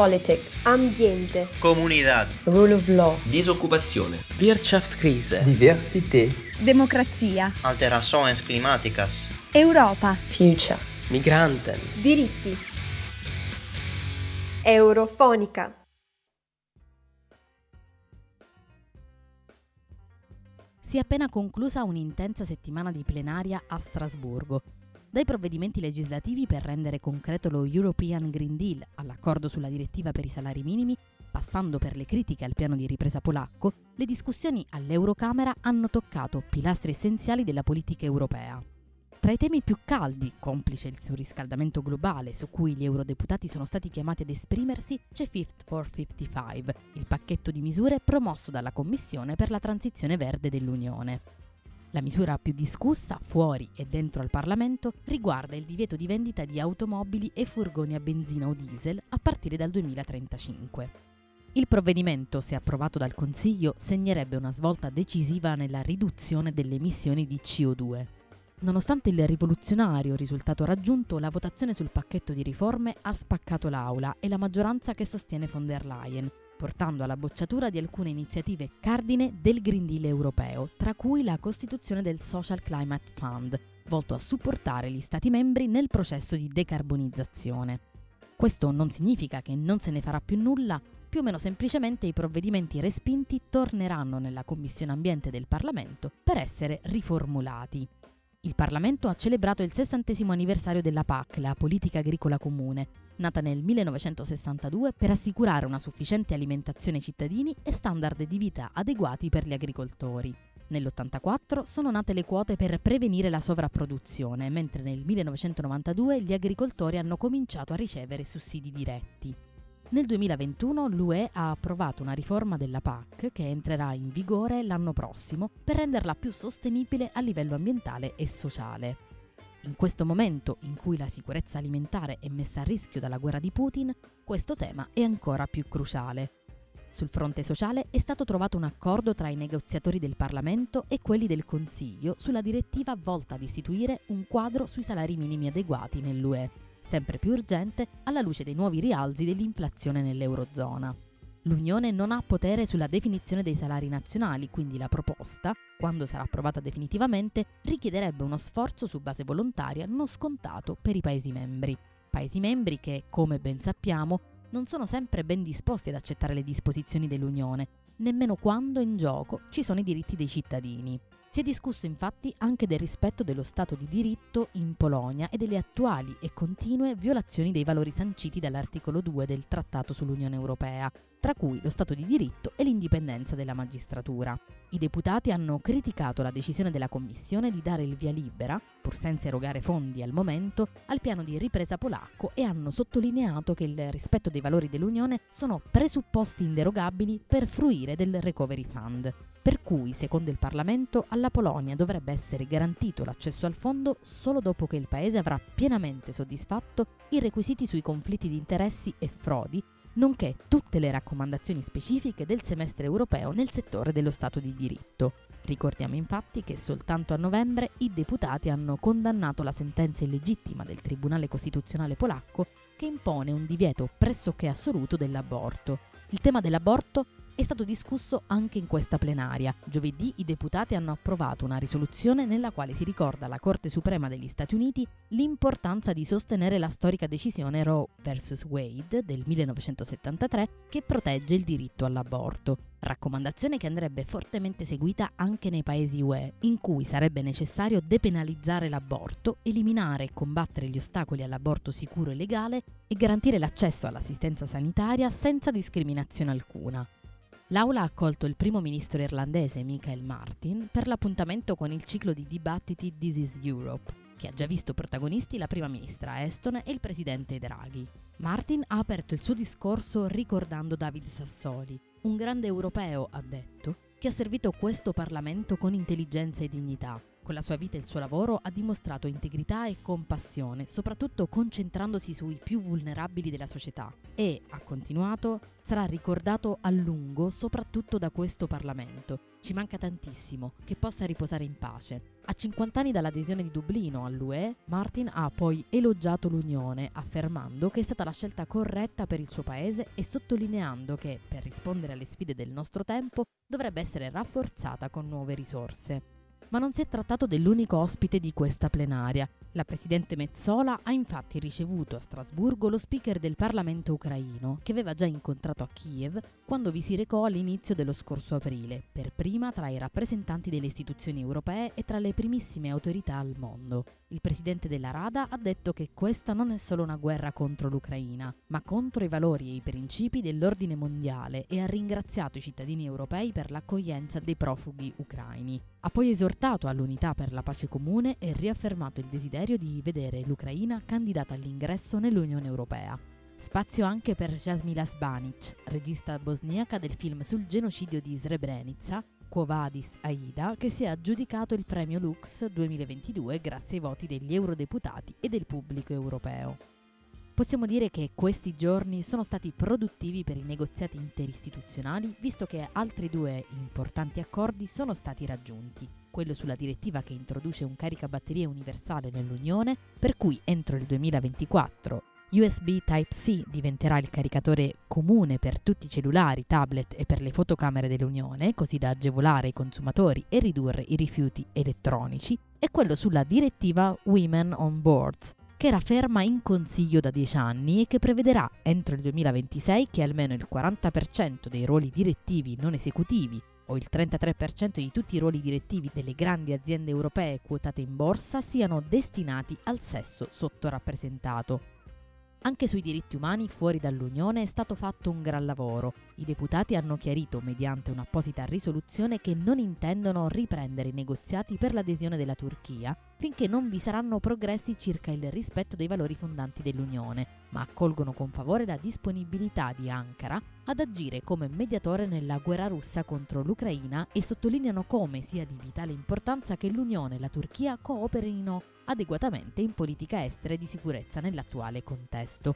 Politics, ambiente, comunità, rule of law, disoccupazione, Wirtschaftskrise, diversità, democrazia, alterações climáticas, Europa, future, migranten, diritti. Eurofonica. Si è appena conclusa un'intensa settimana di plenaria a Strasburgo. Dai provvedimenti legislativi per rendere concreto lo European Green Deal all'accordo sulla direttiva per i salari minimi, passando per le critiche al piano di ripresa polacco, le discussioni all'Eurocamera hanno toccato pilastri essenziali della politica europea. Tra i temi più caldi, complice il surriscaldamento globale su cui gli eurodeputati sono stati chiamati ad esprimersi, c'è Fifth for 55, il pacchetto di misure promosso dalla Commissione per la transizione verde dell'Unione. La misura più discussa, fuori e dentro al Parlamento, riguarda il divieto di vendita di automobili e furgoni a benzina o diesel a partire dal 2035. Il provvedimento, se approvato dal Consiglio, segnerebbe una svolta decisiva nella riduzione delle emissioni di CO2. Nonostante il rivoluzionario risultato raggiunto, la votazione sul pacchetto di riforme ha spaccato l'Aula e la maggioranza che sostiene von der Leyen, portando alla bocciatura di alcune iniziative cardine del Green Deal europeo, tra cui la costituzione del Social Climate Fund, volto a supportare gli Stati membri nel processo di decarbonizzazione. Questo non significa che non se ne farà più nulla, più o meno semplicemente i provvedimenti respinti torneranno nella Commissione Ambiente del Parlamento per essere riformulati. Il Parlamento ha celebrato il 60 anniversario della PAC, la politica agricola comune, nata nel 1962 per assicurare una sufficiente alimentazione ai cittadini e standard di vita adeguati per gli agricoltori. Nell'84 sono nate le quote per prevenire la sovrapproduzione, mentre nel 1992 gli agricoltori hanno cominciato a ricevere sussidi diretti. Nel 2021 l'UE ha approvato una riforma della PAC che entrerà in vigore l'anno prossimo per renderla più sostenibile a livello ambientale e sociale. In questo momento in cui la sicurezza alimentare è messa a rischio dalla guerra di Putin, questo tema è ancora più cruciale. Sul fronte sociale è stato trovato un accordo tra i negoziatori del Parlamento e quelli del Consiglio sulla direttiva volta ad istituire un quadro sui salari minimi adeguati nell'UE sempre più urgente alla luce dei nuovi rialzi dell'inflazione nell'Eurozona. L'Unione non ha potere sulla definizione dei salari nazionali, quindi la proposta, quando sarà approvata definitivamente, richiederebbe uno sforzo su base volontaria non scontato per i Paesi membri. Paesi membri che, come ben sappiamo, non sono sempre ben disposti ad accettare le disposizioni dell'Unione, nemmeno quando in gioco ci sono i diritti dei cittadini. Si è discusso infatti anche del rispetto dello Stato di diritto in Polonia e delle attuali e continue violazioni dei valori sanciti dall'articolo 2 del Trattato sull'Unione Europea, tra cui lo Stato di diritto e l'indipendenza della magistratura. I deputati hanno criticato la decisione della Commissione di dare il via libera, pur senza erogare fondi al momento, al piano di ripresa polacco e hanno sottolineato che il rispetto dei valori dell'Unione sono presupposti inderogabili per fruire del Recovery Fund per cui, secondo il Parlamento, alla Polonia dovrebbe essere garantito l'accesso al fondo solo dopo che il Paese avrà pienamente soddisfatto i requisiti sui conflitti di interessi e frodi, nonché tutte le raccomandazioni specifiche del semestre europeo nel settore dello Stato di diritto. Ricordiamo infatti che soltanto a novembre i deputati hanno condannato la sentenza illegittima del Tribunale Costituzionale polacco che impone un divieto pressoché assoluto dell'aborto. Il tema dell'aborto è stato discusso anche in questa plenaria. Giovedì i deputati hanno approvato una risoluzione nella quale si ricorda alla Corte Suprema degli Stati Uniti l'importanza di sostenere la storica decisione Roe vs. Wade del 1973 che protegge il diritto all'aborto. Raccomandazione che andrebbe fortemente seguita anche nei paesi UE, in cui sarebbe necessario depenalizzare l'aborto, eliminare e combattere gli ostacoli all'aborto sicuro e legale e garantire l'accesso all'assistenza sanitaria senza discriminazione alcuna. L'Aula ha accolto il primo ministro irlandese Michael Martin per l'appuntamento con il ciclo di dibattiti This is Europe, che ha già visto protagonisti la prima ministra Eston e il presidente Draghi. Martin ha aperto il suo discorso ricordando David Sassoli, un grande europeo, ha detto, che ha servito questo Parlamento con intelligenza e dignità, Con la sua vita e il suo lavoro ha dimostrato integrità e compassione, soprattutto concentrandosi sui più vulnerabili della società e, ha continuato, sarà ricordato a lungo soprattutto da questo Parlamento. Ci manca tantissimo, che possa riposare in pace. A 50 anni dall'adesione di Dublino all'UE, Martin ha poi elogiato l'Unione, affermando che è stata la scelta corretta per il suo paese e sottolineando che, per rispondere alle sfide del nostro tempo, dovrebbe essere rafforzata con nuove risorse. Ma non si è trattato dell'unico ospite di questa plenaria. La presidente Mezzola ha infatti ricevuto a Strasburgo lo speaker del Parlamento ucraino, che aveva già incontrato a Kiev quando vi si recò all'inizio dello scorso aprile, per prima tra i rappresentanti delle istituzioni europee e tra le primissime autorità al mondo. Il presidente della Rada ha detto che questa non è solo una guerra contro l'Ucraina, ma contro i valori e i principi dell'ordine mondiale e ha ringraziato i cittadini europei per l'accoglienza dei profughi ucraini. Ha poi esortato all'unità per la pace comune e riaffermato il desiderio di vedere l'Ucraina candidata all'ingresso nell'Unione Europea. Spazio anche per Jasmila Sbanic, regista bosniaca del film sul genocidio di Srebrenica, Quo Vadis Aida, che si è aggiudicato il premio Lux 2022 grazie ai voti degli eurodeputati e del pubblico europeo. Possiamo dire che questi giorni sono stati produttivi per i negoziati interistituzionali, visto che altri due importanti accordi sono stati raggiunti. Quello sulla direttiva che introduce un caricabatterie universale nell'Unione, per cui entro il 2024 USB Type-C diventerà il caricatore comune per tutti i cellulari, tablet e per le fotocamere dell'Unione, così da agevolare i consumatori e ridurre i rifiuti elettronici, e quello sulla direttiva Women on Boards, che era ferma in consiglio da 10 anni e che prevederà entro il 2026 che almeno il 40% dei ruoli direttivi non esecutivi o il 33% di tutti i ruoli direttivi delle grandi aziende europee quotate in borsa siano destinati al sesso sottorappresentato. Anche sui diritti umani fuori dall'Unione è stato fatto un gran lavoro. I deputati hanno chiarito mediante un'apposita risoluzione che non intendono riprendere i negoziati per l'adesione della Turchia finché non vi saranno progressi circa il rispetto dei valori fondanti dell'Unione, ma accolgono con favore la disponibilità di Ankara ad agire come mediatore nella guerra russa contro l'Ucraina e sottolineano come sia di vitale importanza che l'Unione e la Turchia cooperino adeguatamente in politica estera e di sicurezza nell'attuale contesto.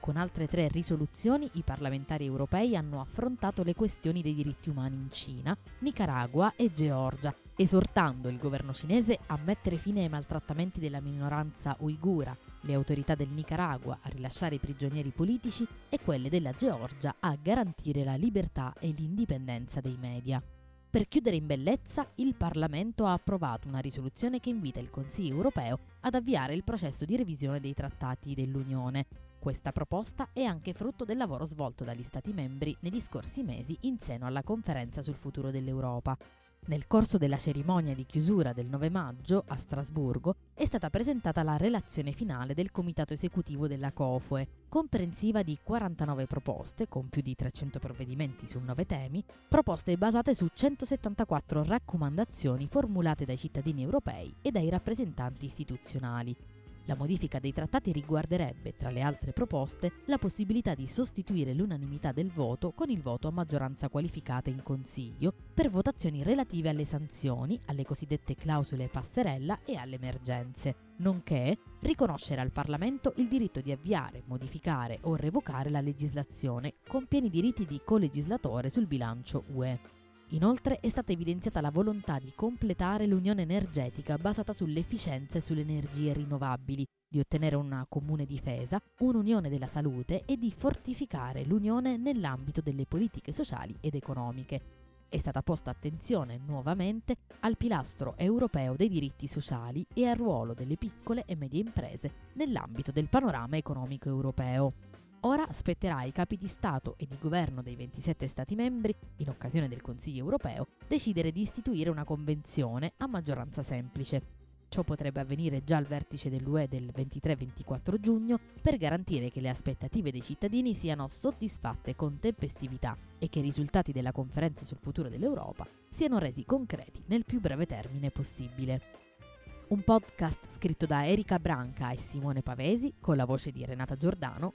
Con altre tre risoluzioni i parlamentari europei hanno affrontato le questioni dei diritti umani in Cina, Nicaragua e Georgia, esortando il governo cinese a mettere fine ai maltrattamenti della minoranza uigura, le autorità del Nicaragua a rilasciare i prigionieri politici e quelle della Georgia a garantire la libertà e l'indipendenza dei media. Per chiudere in bellezza, il Parlamento ha approvato una risoluzione che invita il Consiglio europeo ad avviare il processo di revisione dei trattati dell'Unione. Questa proposta è anche frutto del lavoro svolto dagli Stati membri negli scorsi mesi in seno alla conferenza sul futuro dell'Europa. Nel corso della cerimonia di chiusura del 9 maggio a Strasburgo è stata presentata la relazione finale del comitato esecutivo della COFOE, comprensiva di 49 proposte con più di 300 provvedimenti su 9 temi, proposte basate su 174 raccomandazioni formulate dai cittadini europei e dai rappresentanti istituzionali. La modifica dei trattati riguarderebbe, tra le altre proposte, la possibilità di sostituire l'unanimità del voto con il voto a maggioranza qualificata in Consiglio per votazioni relative alle sanzioni, alle cosiddette clausole passerella e alle emergenze, nonché riconoscere al Parlamento il diritto di avviare, modificare o revocare la legislazione con pieni diritti di colegislatore sul bilancio UE. Inoltre è stata evidenziata la volontà di completare l'unione energetica basata sull'efficienza e sulle energie rinnovabili, di ottenere una comune difesa, un'unione della salute e di fortificare l'unione nell'ambito delle politiche sociali ed economiche. È stata posta attenzione nuovamente al pilastro europeo dei diritti sociali e al ruolo delle piccole e medie imprese nell'ambito del panorama economico europeo. Ora spetterà ai capi di Stato e di governo dei 27 Stati membri, in occasione del Consiglio europeo, decidere di istituire una convenzione a maggioranza semplice. Ciò potrebbe avvenire già al vertice dell'UE del 23-24 giugno per garantire che le aspettative dei cittadini siano soddisfatte con tempestività e che i risultati della conferenza sul futuro dell'Europa siano resi concreti nel più breve termine possibile un podcast scritto da Erika Branca e Simone Pavesi con la voce di Renata Giordano